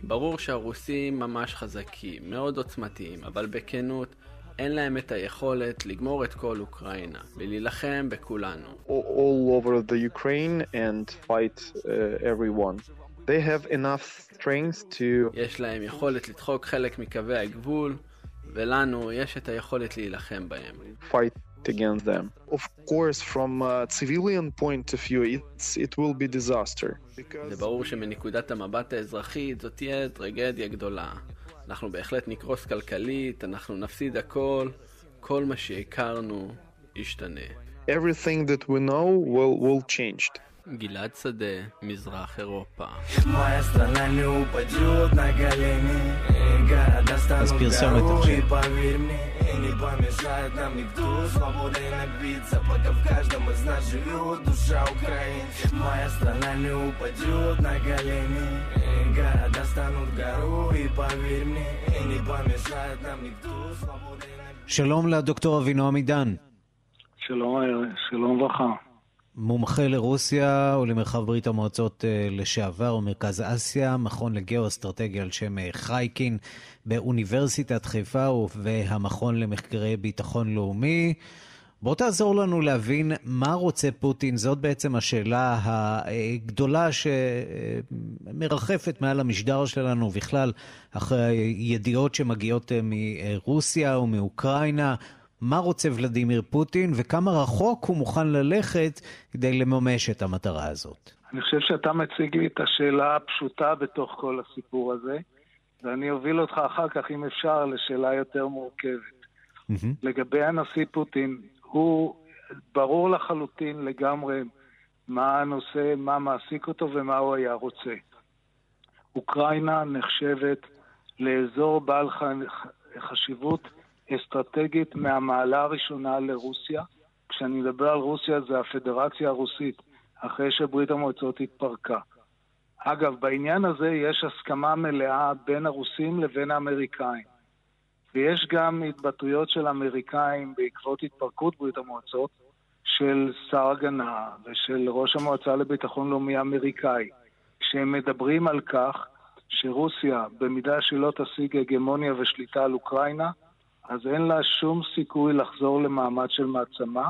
Q: ברור שהרוסים ממש חזקים, מאוד עוצמתיים, אבל בכנות, אין להם את היכולת לגמור את כל אוקראינה ולהילחם בכולנו.
P: All over the Ukraine and fight uh, everyone. They have enough strength to...
Q: יש להם יכולת לדחוק חלק מקווי הגבול, ולנו יש את היכולת להילחם בהם.
P: Fight against them. Of course, from a civilian point of view, it's, it will be disaster.
Q: זה ברור שמנקודת המבט האזרחית זאת תהיה טרגדיה גדולה. אנחנו בהחלט נקרוס כלכלית, אנחנו נפסיד הכל, כל מה שהכרנו ישתנה.
P: Everything that we know will, will change.
Q: גלעד שדה, מזרח אירופה.
A: אז פרסומת עכשיו.
R: не помешает нам никто Свобода и набиться, пока в каждом из нас живет душа Украины Моя страна не упадет на колени Города станут горой, и поверь мне Не помешает нам никто Свобода и набиться
A: שלום לדוקטור אבינועם עידן.
S: שלום, שלום וברכה.
A: מומחה לרוסיה ולמרחב ברית המועצות לשעבר ומרכז אסיה, מכון לגיאו-אסטרטגיה על שם חייקין באוניברסיטת חיפה והמכון למחקרי ביטחון לאומי. בוא תעזור לנו להבין מה רוצה פוטין, זאת בעצם השאלה הגדולה שמרחפת מעל המשדר שלנו בכלל, אחרי הידיעות שמגיעות מרוסיה ומאוקראינה. מה רוצה ולדימיר פוטין וכמה רחוק הוא מוכן ללכת כדי לממש את המטרה הזאת.
S: אני חושב שאתה מציג לי את השאלה הפשוטה בתוך כל הסיפור הזה, ואני אוביל אותך אחר כך, אם אפשר, לשאלה יותר מורכבת. Mm-hmm. לגבי הנשיא פוטין, הוא ברור לחלוטין לגמרי מה הנושא, מה מעסיק אותו ומה הוא היה רוצה. אוקראינה נחשבת לאזור בעל חשיבות אסטרטגית מהמעלה הראשונה לרוסיה. כשאני מדבר על רוסיה זה הפדרציה הרוסית, אחרי שברית המועצות התפרקה. אגב, בעניין הזה יש הסכמה מלאה בין הרוסים לבין האמריקאים. ויש גם התבטאויות של אמריקאים בעקבות התפרקות ברית המועצות, של שר הגנה ושל ראש המועצה לביטחון לאומי האמריקאי, שהם מדברים על כך שרוסיה, במידה שלא תשיג הגמוניה ושליטה על אוקראינה, אז אין לה שום סיכוי לחזור למעמד של מעצמה,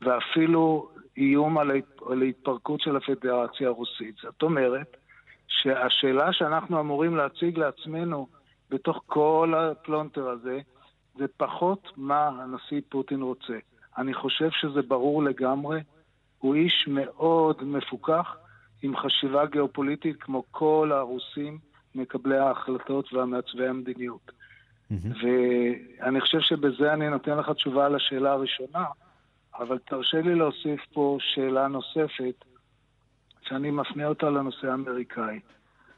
S: ואפילו איום על, על התפרקות של הפדרציה הרוסית. זאת אומרת, שהשאלה שאנחנו אמורים להציג לעצמנו בתוך כל הפלונטר הזה, זה פחות מה הנשיא פוטין רוצה. אני חושב שזה ברור לגמרי. הוא איש מאוד מפוכח, עם חשיבה גיאופוליטית כמו כל הרוסים, מקבלי ההחלטות והמעצבי המדיניות. ואני חושב שבזה אני נותן לך תשובה על השאלה הראשונה, אבל תרשה לי להוסיף פה שאלה נוספת, שאני מפנה אותה לנושא האמריקאי.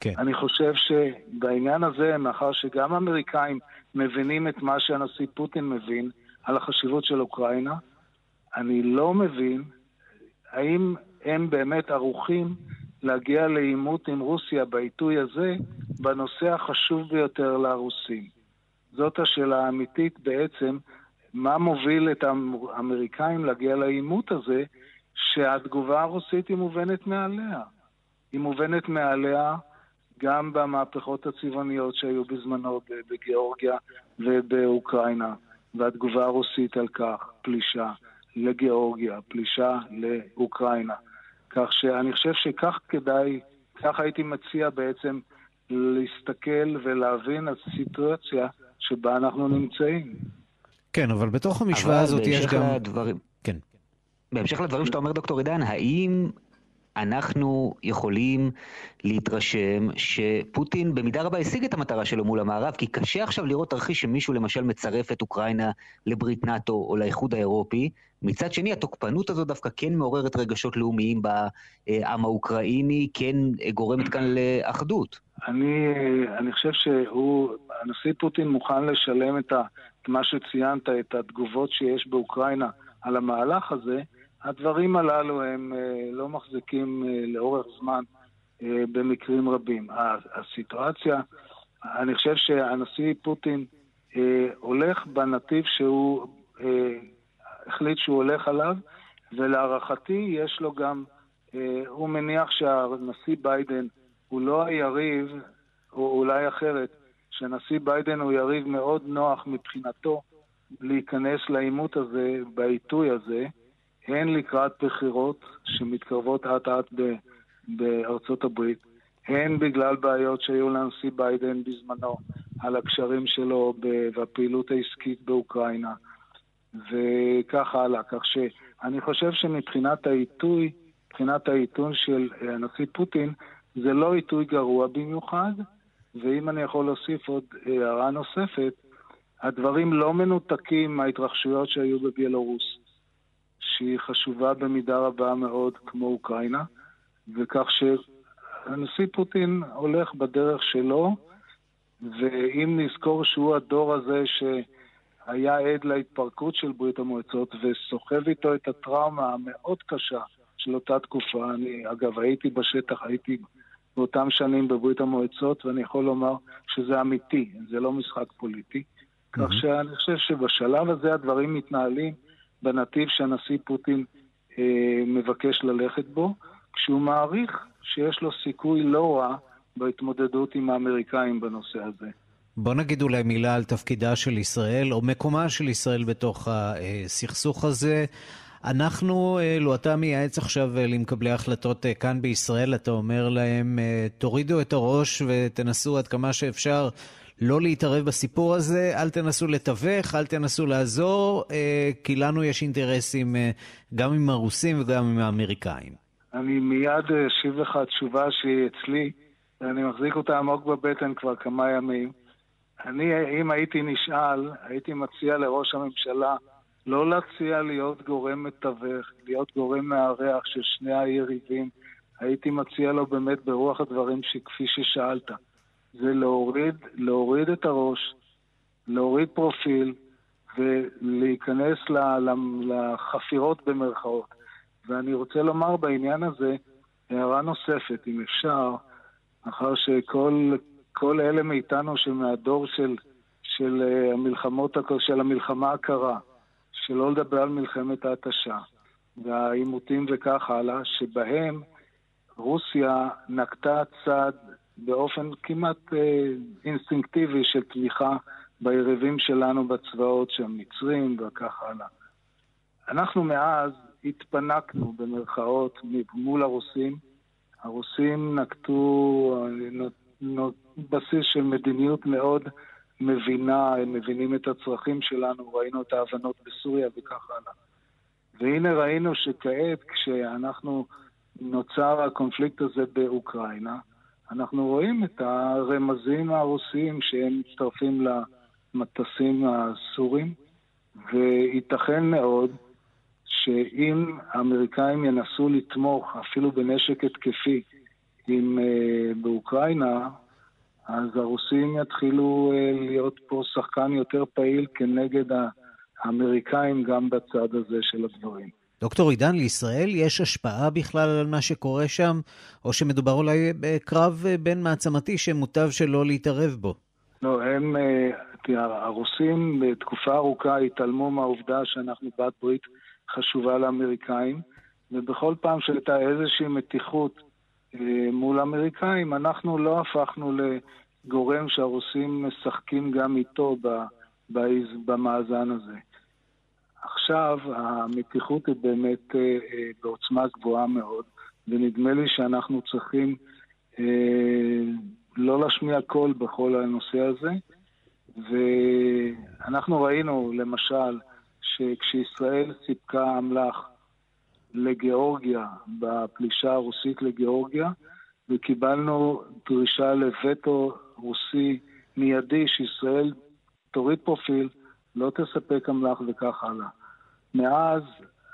A: כן.
S: אני חושב שבעניין הזה, מאחר שגם האמריקאים מבינים את מה שהנשיא פוטין מבין על החשיבות של אוקראינה, אני לא מבין האם הם באמת ערוכים להגיע לעימות עם רוסיה בעיתוי הזה, בנושא החשוב ביותר לרוסים. זאת השאלה האמיתית בעצם, מה מוביל את האמריקאים להגיע לעימות הזה, שהתגובה הרוסית היא מובנת מעליה. היא מובנת מעליה גם במהפכות הצבעוניות שהיו בזמנו בגיאורגיה ובאוקראינה, והתגובה הרוסית על כך, פלישה לגיאורגיה, פלישה לאוקראינה. כך שאני חושב שכך כדאי, כך הייתי מציע בעצם להסתכל ולהבין הסיטואציה שבה אנחנו נמצאים.
A: כן, אבל בתוך המשוואה הזאת יש גם...
B: לדברים,
A: כן.
B: בהמשך לדברים שאתה אומר, דוקטור עידן, האם אנחנו יכולים להתרשם שפוטין במידה רבה השיג את המטרה שלו מול המערב, כי קשה עכשיו לראות תרחיש שמישהו למשל מצרף את אוקראינה לברית נאט"ו או לאיחוד האירופי. מצד שני, התוקפנות הזו דווקא כן מעוררת רגשות לאומיים בעם האוקראיני, כן גורמת כאן לאחדות.
S: אני, אני חושב שהוא, הנשיא פוטין מוכן לשלם את, ה, את מה שציינת, את התגובות שיש באוקראינה על המהלך הזה, הדברים הללו הם אה, לא מחזיקים אה, לאורך זמן אה, במקרים רבים. הסיטואציה, אני חושב שהנשיא פוטין הולך בנתיב שהוא החליט שהוא הולך עליו, ולהערכתי יש לו גם, הוא מניח שהנשיא ביידן הוא לא היריב, או אולי אחרת, שהנשיא ביידן הוא יריב מאוד נוח מבחינתו להיכנס לעימות הזה, בעיתוי הזה, הן לקראת בחירות שמתקרבות אט אט בארצות הברית, הן בגלל בעיות שהיו לנשיא ביידן בזמנו על הקשרים שלו והפעילות העסקית באוקראינה וכך הלאה. כך שאני חושב שמבחינת העיתוי, מבחינת העיתון של הנשיא פוטין, זה לא עיתוי גרוע במיוחד, ואם אני יכול להוסיף עוד הערה נוספת, הדברים לא מנותקים מההתרחשויות שהיו בביילורוס. שהיא חשובה במידה רבה מאוד כמו אוקראינה, וכך שהנשיא פוטין הולך בדרך שלו, ואם נזכור שהוא הדור הזה שהיה עד להתפרקות של ברית המועצות וסוחב איתו את הטראומה המאוד קשה של אותה תקופה, אני אגב הייתי בשטח, הייתי באותם שנים בברית המועצות, ואני יכול לומר שזה אמיתי, זה לא משחק פוליטי. Mm-hmm. כך שאני חושב שבשלב הזה הדברים מתנהלים בנתיב שהנשיא פוטין אה, מבקש ללכת בו, כשהוא מעריך שיש לו סיכוי לא רע בהתמודדות עם האמריקאים בנושא הזה.
A: בוא נגיד אולי מילה על תפקידה של ישראל, או מקומה של ישראל בתוך הסכסוך הזה. אנחנו, אה, לו אתה מייעץ עכשיו אה, למקבלי החלטות אה, כאן בישראל, אתה אומר להם, תורידו את הראש ותנסו עד כמה שאפשר לא להתערב בסיפור הזה, אל תנסו לתווך, אל תנסו לעזור, אה, כי לנו יש אינטרסים אה, גם עם הרוסים וגם עם האמריקאים.
S: אני מיד אשיב לך תשובה שהיא אצלי, ואני מחזיק אותה עמוק בבטן כבר כמה ימים. אני, אם הייתי נשאל, הייתי מציע לראש הממשלה לא להציע להיות גורם מתווך, להיות גורם מארח של שני היריבים. הייתי מציע לו באמת ברוח הדברים שכפי ששאלת. זה להוריד, להוריד את הראש, להוריד פרופיל ולהיכנס לחפירות במרכאות. ואני רוצה לומר בעניין הזה הערה נוספת, אם אפשר, מאחר שכל אלה מאיתנו שמהדור של, של אה, המלחמות, של המלחמה הקרה, שלא לדבר על מלחמת ההתשה והעימותים וכך הלאה, שבהם רוסיה נקטה צעד באופן כמעט אה, אינסטינקטיבי של תמיכה ביריבים שלנו בצבאות שהם מצרים וכך הלאה. אנחנו מאז התפנקנו במרכאות מול הרוסים. הרוסים נקטו אה, בסיס של מדיניות מאוד מבינה, הם מבינים את הצרכים שלנו, ראינו את ההבנות בסוריה וכך הלאה. והנה ראינו שכעת, כשאנחנו, נוצר הקונפליקט הזה באוקראינה, אנחנו רואים את הרמזים הרוסיים שהם מצטרפים למטסים הסורים, וייתכן מאוד שאם האמריקאים ינסו לתמוך אפילו בנשק התקפי עם, uh, באוקראינה, אז הרוסים יתחילו uh, להיות פה שחקן יותר פעיל כנגד האמריקאים גם בצד הזה של הדברים.
A: דוקטור עידן, לישראל יש השפעה בכלל על מה שקורה שם, או שמדובר אולי בקרב בין מעצמתי שמוטב שלא להתערב בו?
S: לא, הם, אה, תראה, הרוסים בתקופה ארוכה התעלמו מהעובדה שאנחנו בת ברית חשובה לאמריקאים, ובכל פעם שהייתה איזושהי מתיחות אה, מול האמריקאים, אנחנו לא הפכנו לגורם שהרוסים משחקים גם איתו במאזן הזה. עכשיו המתיחות היא באמת אה, אה, בעוצמה גבוהה מאוד, ונדמה לי שאנחנו צריכים אה, לא להשמיע קול בכל הנושא הזה. ואנחנו ראינו, למשל, שכשישראל סיפקה אמל"ח לגיאורגיה, בפלישה הרוסית לגיאורגיה, וקיבלנו דרישה לווטו רוסי מיידי שישראל תוריד פרופיל, לא תספק אמל"ח וכך הלאה. מאז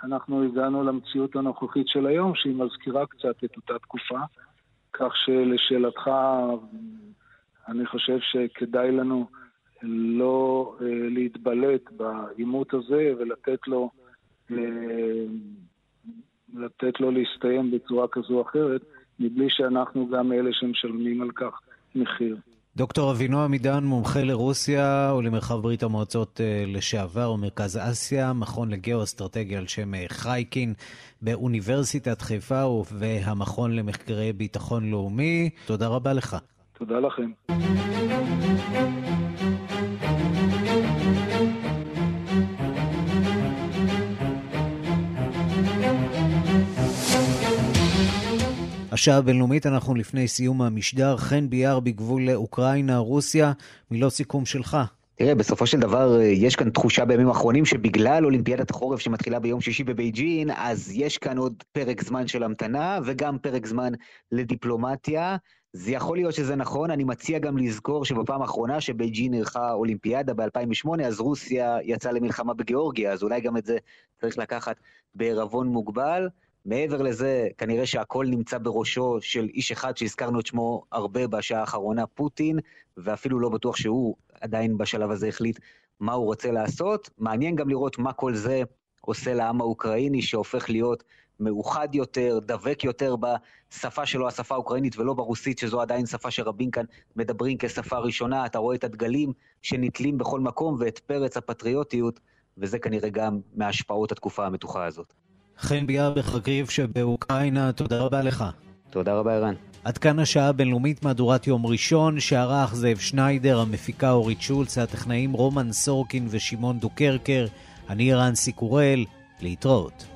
S: אנחנו הגענו למציאות הנוכחית של היום, שהיא מזכירה קצת את אותה תקופה, כך שלשאלתך, אני חושב שכדאי לנו לא אה, להתבלט בעימות הזה ולתת לו, אה, לתת לו להסתיים בצורה כזו או אחרת, מבלי שאנחנו גם אלה שמשלמים על כך מחיר.
A: דוקטור אבינועם עידן, מומחה לרוסיה ולמרחב ברית המועצות אה, לשעבר ומרכז אסיה, מכון לגאו-אסטרטגיה על שם אה, חייקין באוניברסיטת חיפה והמכון למחקרי ביטחון לאומי. תודה רבה לך.
S: תודה לכם.
A: השעה הבינלאומית, אנחנו לפני סיום המשדר. חן ביאר בגבול אוקראינה-רוסיה, מילות סיכום שלך.
B: תראה, בסופו של דבר יש כאן תחושה בימים האחרונים שבגלל אולימפיאדת החורף שמתחילה ביום שישי בבייג'ין, אז יש כאן עוד פרק זמן של המתנה וגם פרק זמן לדיפלומטיה. זה יכול להיות שזה נכון, אני מציע גם לזכור שבפעם האחרונה שבייג'ין אירחה אולימפיאדה ב-2008, אז רוסיה יצאה למלחמה בגיאורגיה, אז אולי גם את זה צריך לקחת בערבון מוגבל. מעבר לזה, כנראה שהכל נמצא בראשו של איש אחד שהזכרנו את שמו הרבה בשעה האחרונה, פוטין, ואפילו לא בטוח שהוא עדיין בשלב הזה החליט מה הוא רוצה לעשות. מעניין גם לראות מה כל זה עושה לעם האוקראיני, שהופך להיות מאוחד יותר, דבק יותר בשפה שלו, השפה האוקראינית, ולא ברוסית, שזו עדיין שפה שרבים כאן מדברים כשפה ראשונה. אתה רואה את הדגלים שנתלים בכל מקום ואת פרץ הפטריוטיות, וזה כנראה גם מהשפעות התקופה המתוחה הזאת.
A: חן ביאר בחגריב שבאוקראינה, תודה רבה לך.
B: תודה רבה, ערן.
A: עד כאן השעה הבינלאומית מהדורת יום ראשון, שערך זאב שניידר, המפיקה אורית שולץ, הטכנאים רומן סורקין ושמעון דוקרקר, אני ערן סיקורל, להתראות.